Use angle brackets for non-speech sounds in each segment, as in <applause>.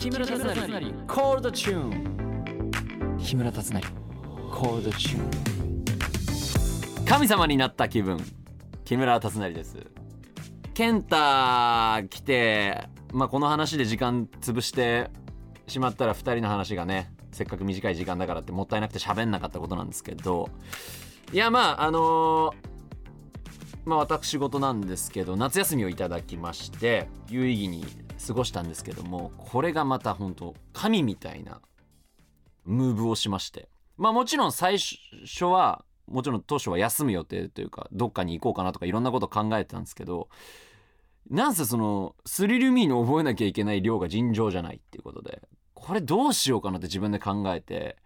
木村達成。コールドチューン木村達成。コールドチューン神様になった気分。木村達成です。健太来て、まあ、この話で時間潰してしまったら2人の話がねせっかく短い時間だからってもったいなくて喋んなかったことなんですけど。いやまああのーまあ私事なんですけど夏休みをいただきまして有意義に過ごしたんですけどもこれがまた本当神みたいなムーブをしまして。まあもちろん最初はもちろん当初は休む予定というかどっかに行こうかなとかいろんなこと考えてたんですけどなんせそのスリルミーの覚えなきゃいけない量が尋常じゃないっていうことでこれどうしようかなって自分で考えて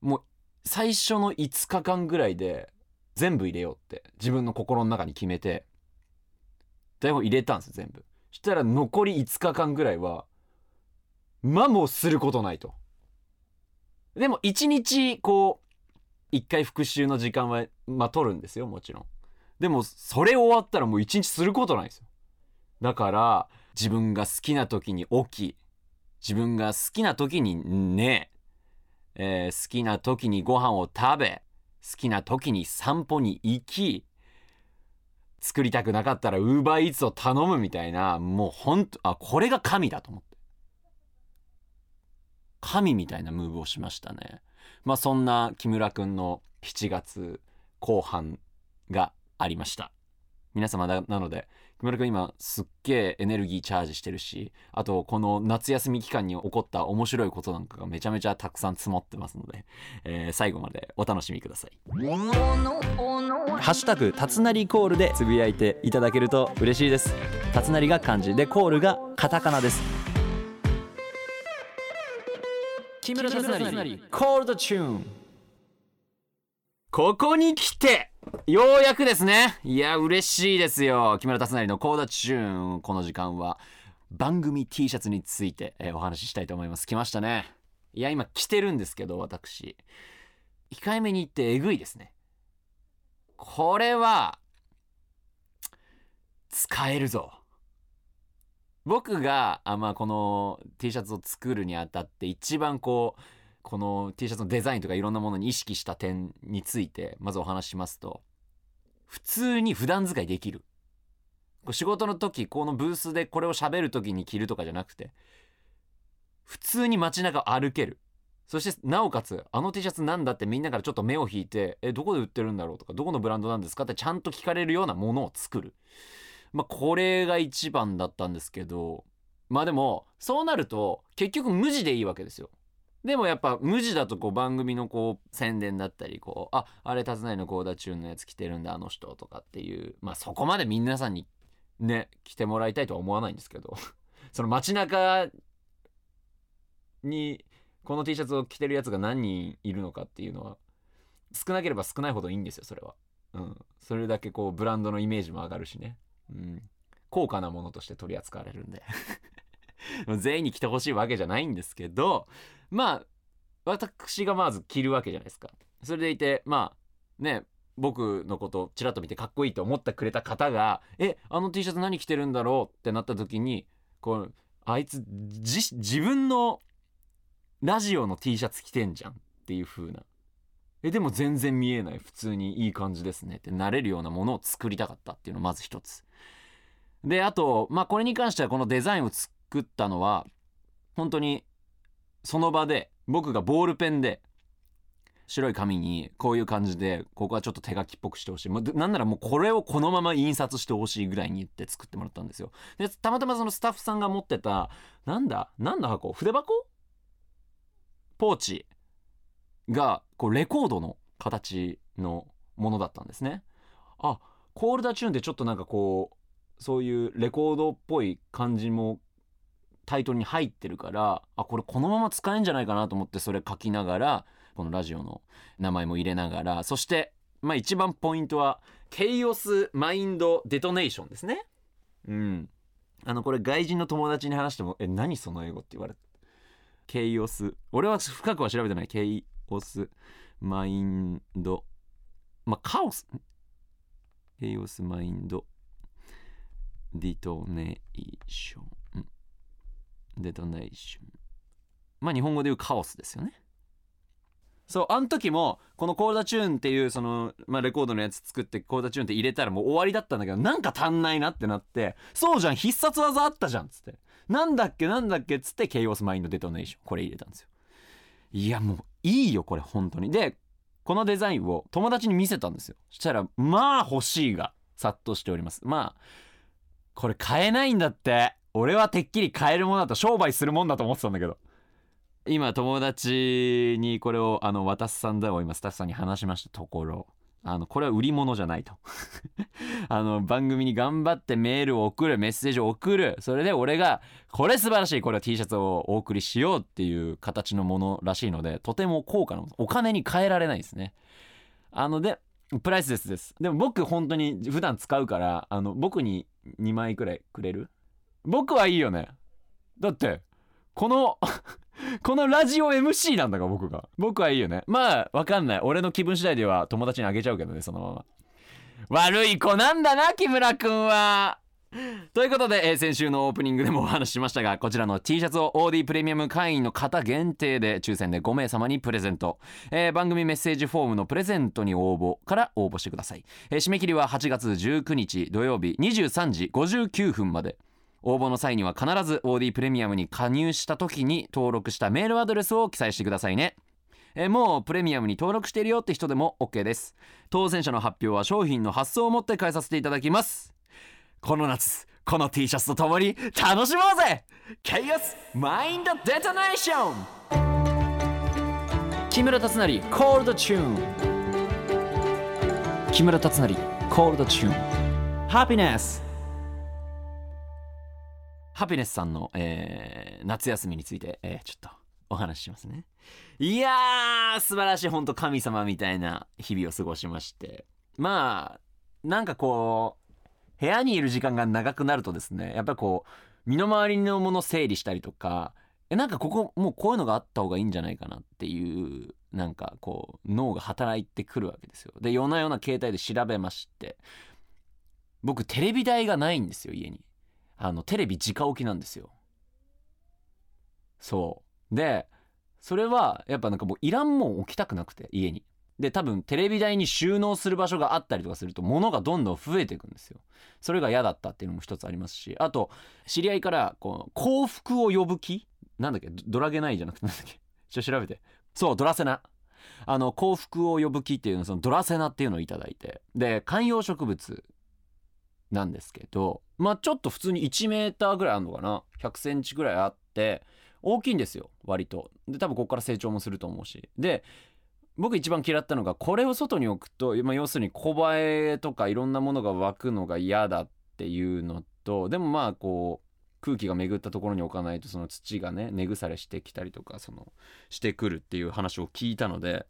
もう最初の5日間ぐらいで全部入れようって自分の心の中に決めて台本入れたんですよ全部。したら残り5日間ぐらいはまあもすることないと。でも1日こう1回復習の時間はまあ取るんですよもちろん。でもそれ終わったらもう1日することないですよ。だから自分が好きな時に起き自分が好きな時に寝、えー好きな時にご飯を食べ好きな時に散歩に行き作りたくなかったら UberEats を頼むみたいなもうほんとあこれが神だと思って。神みたいなムーブをしましたね。まあそんな木村くんの7月後半がありました。皆様なので木村くん今すっげえエネルギーチャージしてるしあとこの夏休み期間に起こった面白いことなんかがめちゃめちゃたくさん積もってますので、えー最後までお楽しみください。ハッシュタグたつなりコールでつぶやいていただけると嬉しいです。たつなりが漢字でコールがカタカナです。木村達成コールドチューンここに来てようやくですね。いや嬉しいですよ。木村達成のコーダチューンこの時間は。番組 T シャツについて、えお話ししたいと思います。来ましたね。いや今着てるんですけど私。控えめに言ってえぐいですね。これは使えるぞ。僕があ、まあ、この T シャツを作るにあたって一番こうこの T シャツのデザインとかいろんなものに意識した点についてまずお話しますと普通に普段使いできる。仕事の時このブースでこれを喋る時に着るとかじゃなくて普通に街中歩ける。そしてなおかつあの T シャツなんだってみんなからちょっと目を引いてえどこで売ってるんだろうとかどこのブランドなんですかってちゃんと聞かれるようなものを作る。まあこれが一番だったんですけどまあでもそうなると結局無地でいいわけですよ。でもやっぱ無地だとこう番組のこう宣伝だったりこうああれ達成のコーダチューンのやつ着てるんだあの人とかっていうまあそこまで皆さんにね着てもらいたいとは思わないんですけど <laughs> その街中にこの T シャツを着てるやつが何人いるのかっていうのは少なければ少ないほどいいんですよそれは。うん、それだけこうブランドのイメージも上がるしね、うん、高価なものとして取り扱われるんで。<laughs> <laughs> 全員に着てほしいわけじゃないんですけどまあ私がまず着るわけじゃないですか。それでいてまあね僕のことをちらっと見てかっこいいと思ってくれた方が「えあの T シャツ何着てるんだろう?」ってなった時にこうあいつ自自分のラジオの T シャツ着てんじゃんっていう風な。えでも全然見えない。普通にいい感じですねってなれるようなものを作りたかったっていうのまず一つ。であとまあこれに関してはこのデザインを作ったのは本当にその場で僕がボールペンで白い紙にこういう感じでここはちょっと手書きっぽくしてほしい。もうなんならもうこれをこのまま印刷してほしいぐらいに言って作ってもらったんですよ。でたまたまそのスタッフさんが持ってたなんだ？なんだ箱？筆箱？ポーチ？がこうレコードの形のものだったんですね。あコールダチューンってちょっとなんかこうそういうレコードっぽい感じもタイトルに入ってるからあこれこのまま使えんじゃないかなと思ってそれ書きながらこのラジオの名前も入れながらそしてまあ一番ポイントはケイオスマインドデトネーションですね。うん。あのこれ外人の友達に話しても「え何その英語?」って言われて。ケイオス俺は深くは調べてない。ケイオスマインド。まあカオス。ケイオスマインドディトネーション。デトネーションまあ日本語で言うカオスですよね。そうあの時もこのコーダチューンっていうその、まあ、レコードのやつ作ってコーダチューンって入れたらもう終わりだったんだけどなんか足んないなってなってそうじゃん必殺技あったじゃんっつって。なんだっけなんだっけっつってケイオスマインドデトネーションこれ入れたんですよ。いやもういいよこれ本当に。でこのデザインを友達に見せたんですよ。そしたらまあ欲しいが殺到しております。まあこれ買えないんだって。俺はてっきり買えるものだと商売するもんだと思ってたんだけど。今友達にこれをあの渡すさんだを今スタッフさんに話しましたところあのこれは売り物じゃないと。<laughs> あの番組に頑張ってメールを送るメッセージを送る。それで俺がこれ素晴らしいこれは T シャツをお送りしようっていう形のものらしいのでとても高価なお金に換えられないですね。あのでプライスレスです。でも僕本当に普段使うからあの僕に2枚くらいくれる？僕はいいよね。だってこの <laughs> このラジオ MC なんだから僕が。僕はいいよね。まあわかんない。俺の気分次第では友達にあげちゃうけどねそのまま。悪い子なんだな木村くんは。ということで、えー先週のオープニングでもお話ししましたがこちらの T シャツを OD プレミアム会員の方限定で抽選で5名様にプレゼント、えー番組メッセージフォームのプレゼントに応募から応募してください、えー締め切りは8月19日土曜日23時59分まで。応募の際には必ず OD プレミアムに加入した時に登録したメールアドレスを記載してくださいね。えもうプレミアムに登録しているよって人でも OK です。当選者の発表は商品の発送をもって返させていただきます。この夏この T シャツとともに楽しもうぜ!ケイオスマインドデトネーション木村達成コールドチューン木村達成コールドチューンハピネスハピネスさんの、えー夏休みについて、えーちょっとお話ししますね。いやー素晴らしい本当神様みたいな日々を過ごしまして。まあなんかこう部屋にいる時間が長くなるとですねやっぱりこう身の回りのもの整理したりとかえなんかここもうこういうのがあった方がいいんじゃないかなっていうなんかこう脳が働いてくるわけですよ。で夜な夜な携帯で調べまして。僕テレビ台がないんですよ家に。あのテレビ直置きなんですよ。そう。でそれはやっぱなんかもういらんもん置きたくなくて家に。で多分テレビ台に収納する場所があったりとかすると物がどんどん増えていくんですよ。それが嫌だったっていうのも一つありますしあと知り合いからこう幸福を呼ぶ気？なんだっけ？ドラゲないじゃなくてなんだっけ？<laughs> ちょっと調べて。そうドラセナ。あの幸福を呼ぶ木っていうのそのドラセナっていうのをいただいて。で観葉植物なんですけどまあちょっと普通に1メーターぐらいあるのかな？100センチぐらいあって大きいんですよ割と。で多分ここから成長もすると思うし。で僕一番嫌ったのがこれを外に置くと、まあ、要するに小映えとかいろんなものが湧くのが嫌だっていうのとでもまあこう空気が巡ったところに置かないとその土がね根腐れしてきたりとかそのしてくるっていう話を聞いたので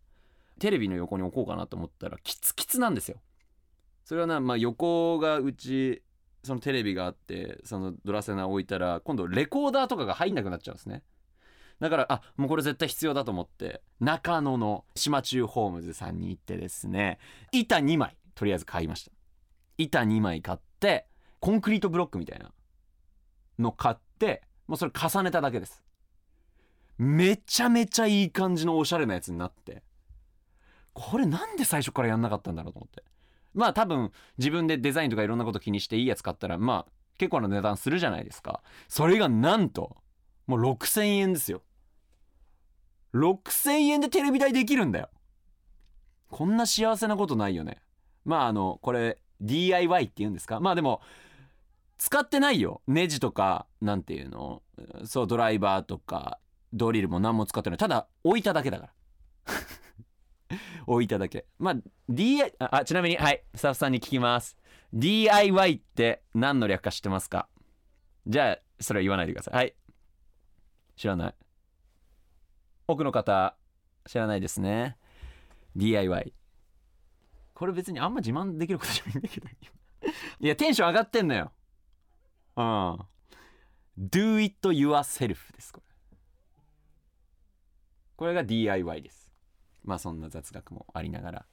テレビの横に置こうかなと思ったらキツキツなんですよ。それはな、まあ、横がうちそのテレビがあってそのドラセナ置いたら今度レコーダーとかが入んなくなっちゃうんですね。だからあもうこれ絶対必要だと思って中野の島中ホームズさんに行ってですね板2枚とりあえず買いました。板2枚買ってコンクリートブロックみたいなの買ってもうそれ重ねただけです。めちゃめちゃいい感じのおしゃれなやつになってこれなんで最初からやんなかったんだろうと思って。まあ多分自分でデザインとかいろんなこと気にしていいやつ買ったらまあ結構な値段するじゃないですか。それがなんともう6000円ですよ。6000円でテレビ台できるんだよ。こんな幸せなことないよね。まああのこれ DIY って言うんですか？まあでも使ってないよ。ネジとかなんていうの？そうドライバーとかドリルも何も使ってない。ただ置いただけだから。<laughs> 置いただけ。まあ DI ああちなみにはい。スタッフさんに聞きます。DIY って何の略か知ってますか？じゃあそれは言わないでください。はい。知らない。奥の方知らないですね。DIY これ別にあんま自慢できることじゃないんだけど。いやテンション上がってんのよ。うん。Do it yourself ですこれ。これが DIY です。まあそんな雑学もありながら。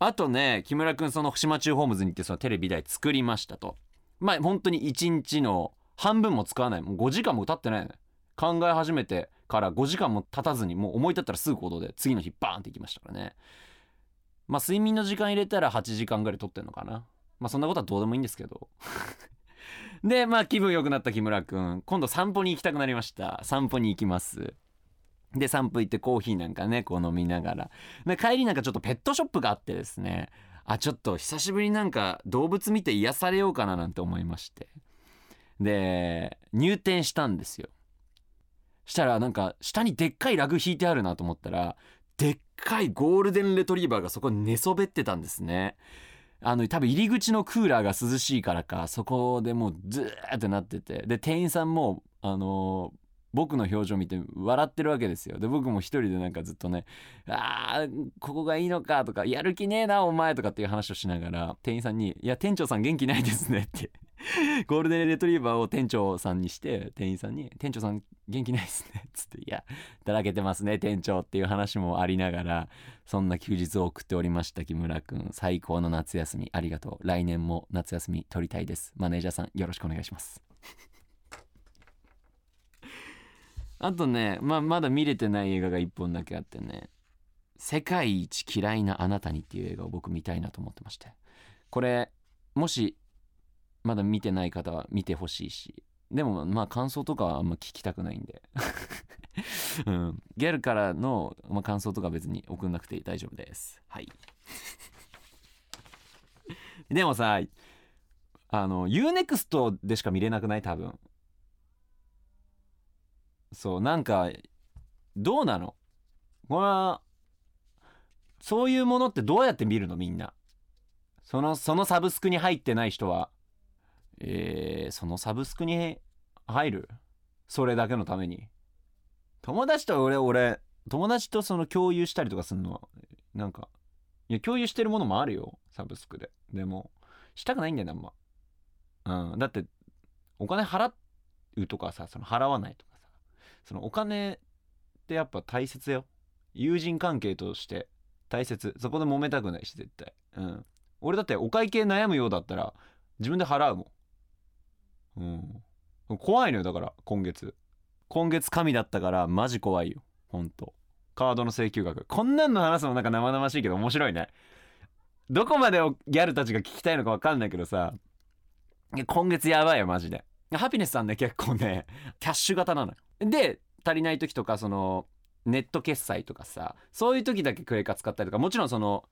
あとね木村くんその島中ホームズに行ってそのテレビ台作りましたと。まあ本当に1日の半分も使わない。もう5時間も歌ってないね。考え始めてから5時間も経たずにもう思い立ったらすぐ行動で次の日バーンって行きましたからね。まあ睡眠の時間入れたら8時間ぐらい取ってんのかな。まあそんなことはどうでもいいんですけど。<laughs> でまあ気分良くなった木村くん。今度散歩に行きたくなりました。散歩に行きます。で散歩行ってコーヒーなんかねこう飲みながら。で帰りなんかちょっとペットショップがあってですね。あちょっと久しぶりになんか動物見て癒されようかななんて思いまして。で入店したんですよ。したらなんか下にでっかいラグ敷いてあるなと思ったらでっかいゴールデンレトリーバーがそこに寝そべってたんですね。あの多分入り口のクーラーが涼しいからかそこでもうズーってなってて。で店員さんもあのー僕の表情見て笑ってるわけですよ。で僕も一人でなんかずっとね「あーここがいいのか」とか「やる気ねえなお前」とかっていう話をしながら店員さんに「いや店長さん元気ないですね」って。<laughs> ゴールデンレトリーバーを店長さんにして店員さんに「店長さん元気ないですね」っつって「いやだらけてますね店長」っていう話もありながらそんな休日を送っておりました木村くん。最高の夏休みありがとう。来年も夏休み取りたいです。マネージャーさんよろしくお願いします。あとね、まあ、まだ見れてない映画が1本だけあってね「世界一嫌いなあなたに」っていう映画を僕見たいなと思ってまして。これもしまだ見てない方は見てほしいしでもまあ感想とかはあんま聞きたくないんで、<laughs> うん、ギャルからの、まあ、感想とか別に送んなくて大丈夫です。はい。でもさあの UNEXT でしか見れなくない？多分。そうなんかどうなの？これはそういうものってどうやって見るのみんな？そのそのサブスクに入ってない人は？えー、そのサブスクに入る？それだけのために？友達と俺俺友達とその共有したりとかするのはなんかいや共有してるものもあるよサブスクで。でもしたくないんだよねあんま。うんだってお金払うとかさその払わないとかそのお金ってやっぱ大切よ。友人関係として大切。そこで揉めたくないし絶対。うん。俺だってお会計悩むようだったら自分で払うもん。うん。怖いのよだから今月。今月神だったからマジ怖いよ。ほんと。カードの請求額。こんなんの話すのなんか生々しいけど面白いね。どこまでをギャルたちが聞きたいのか分かんないけどさ。今月やばいよマジで。ハピネスさんね結構ねキャッシュ型なのよ。で足りない時とかそのネット決済とかさそういう時だけクレカ使ったりとかもちろんその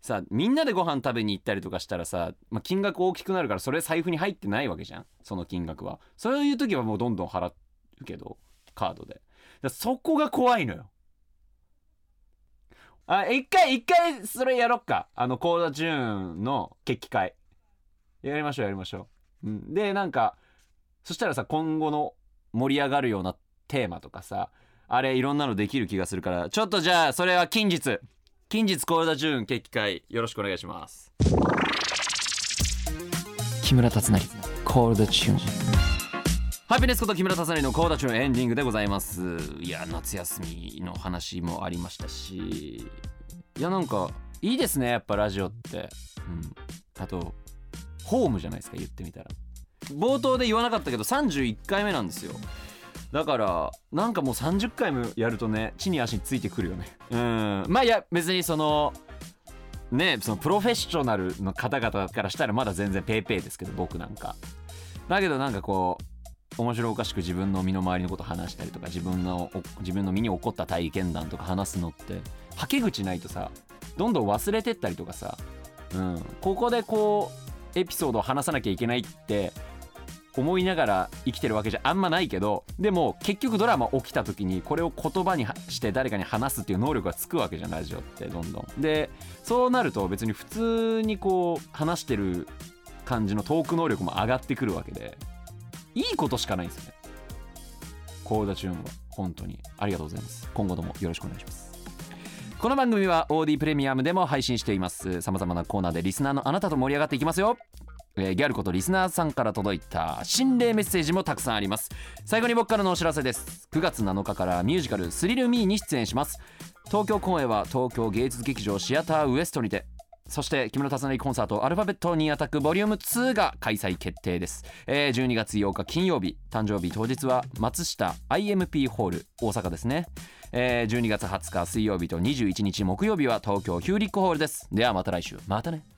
さみんなでご飯食べに行ったりとかしたらさ、まあ、金額大きくなるからそれ財布に入ってないわけじゃんその金額は。そういう時はもうどんどん払うけどカードで。だそこが怖いのよ。あ一回一回それやろっか。あのコーダチューンの決起会。やりましょうやりましょう、うん、でなんかそしたらさ今後の盛り上がるようなテーマとかさあれいろんなのできる気がするからちょっとじゃあそれは近日。近日コーダチューン決起会よろしくお願いします。木村達成。コールドチューン。ハピネスこと木村達成のコーダチューンエンディングでございます。いや夏休みの話もありましたし。いやなんかいいですねやっぱラジオって。うん。あとホームじゃないですか言ってみたら冒頭で言わなかったけど31回目なんですよ。だからなんかもう30回もやるとね地に足についてくるよね。うん。まあいや別にそのねそのプロフェッショナルの方々からしたらまだ全然ペーペーですけど僕なんか。だけどなんかこう面白おかしく自分の身の回りのこと話したりとか自分の自分の身に起こった体験談とか話すのってはけ口ないとさどんどん忘れてったりとかさ、うん、ここでこうエピソードを話さなきゃいけないって思いながら生きてるわけじゃあんまないけどでも結局ドラマ起きた時にこれを言葉にして誰かに話すっていう能力がつくわけじゃんラジオってどんどん。でそうなると別に普通にこう話してる感じのトーク能力も上がってくるわけでいいことしかないんですよね。コーダチューンは本当にありがとうございます。今後ともよろしくお願いします。この番組は OD プレミアムでも配信しています。様々なコーナーでリスナーのあなたと盛り上がっていきますよ。えー、ギャルことリスナーさんから届いた心霊メッセージもたくさんあります。最後に僕からのお知らせです。9月7日からミュージカル「スリル・ミー」に出演します。東京公演は東京芸術劇場シアターウエストにてそして木村達成コンサートアルファベットにアタックボリューム2が開催決定です、えー12月8日金曜日誕生日当日は松下 IMP ホール大阪ですね、えー12月20日水曜日と21日木曜日は東京ヒューリックホールです。ではまた来週。またね。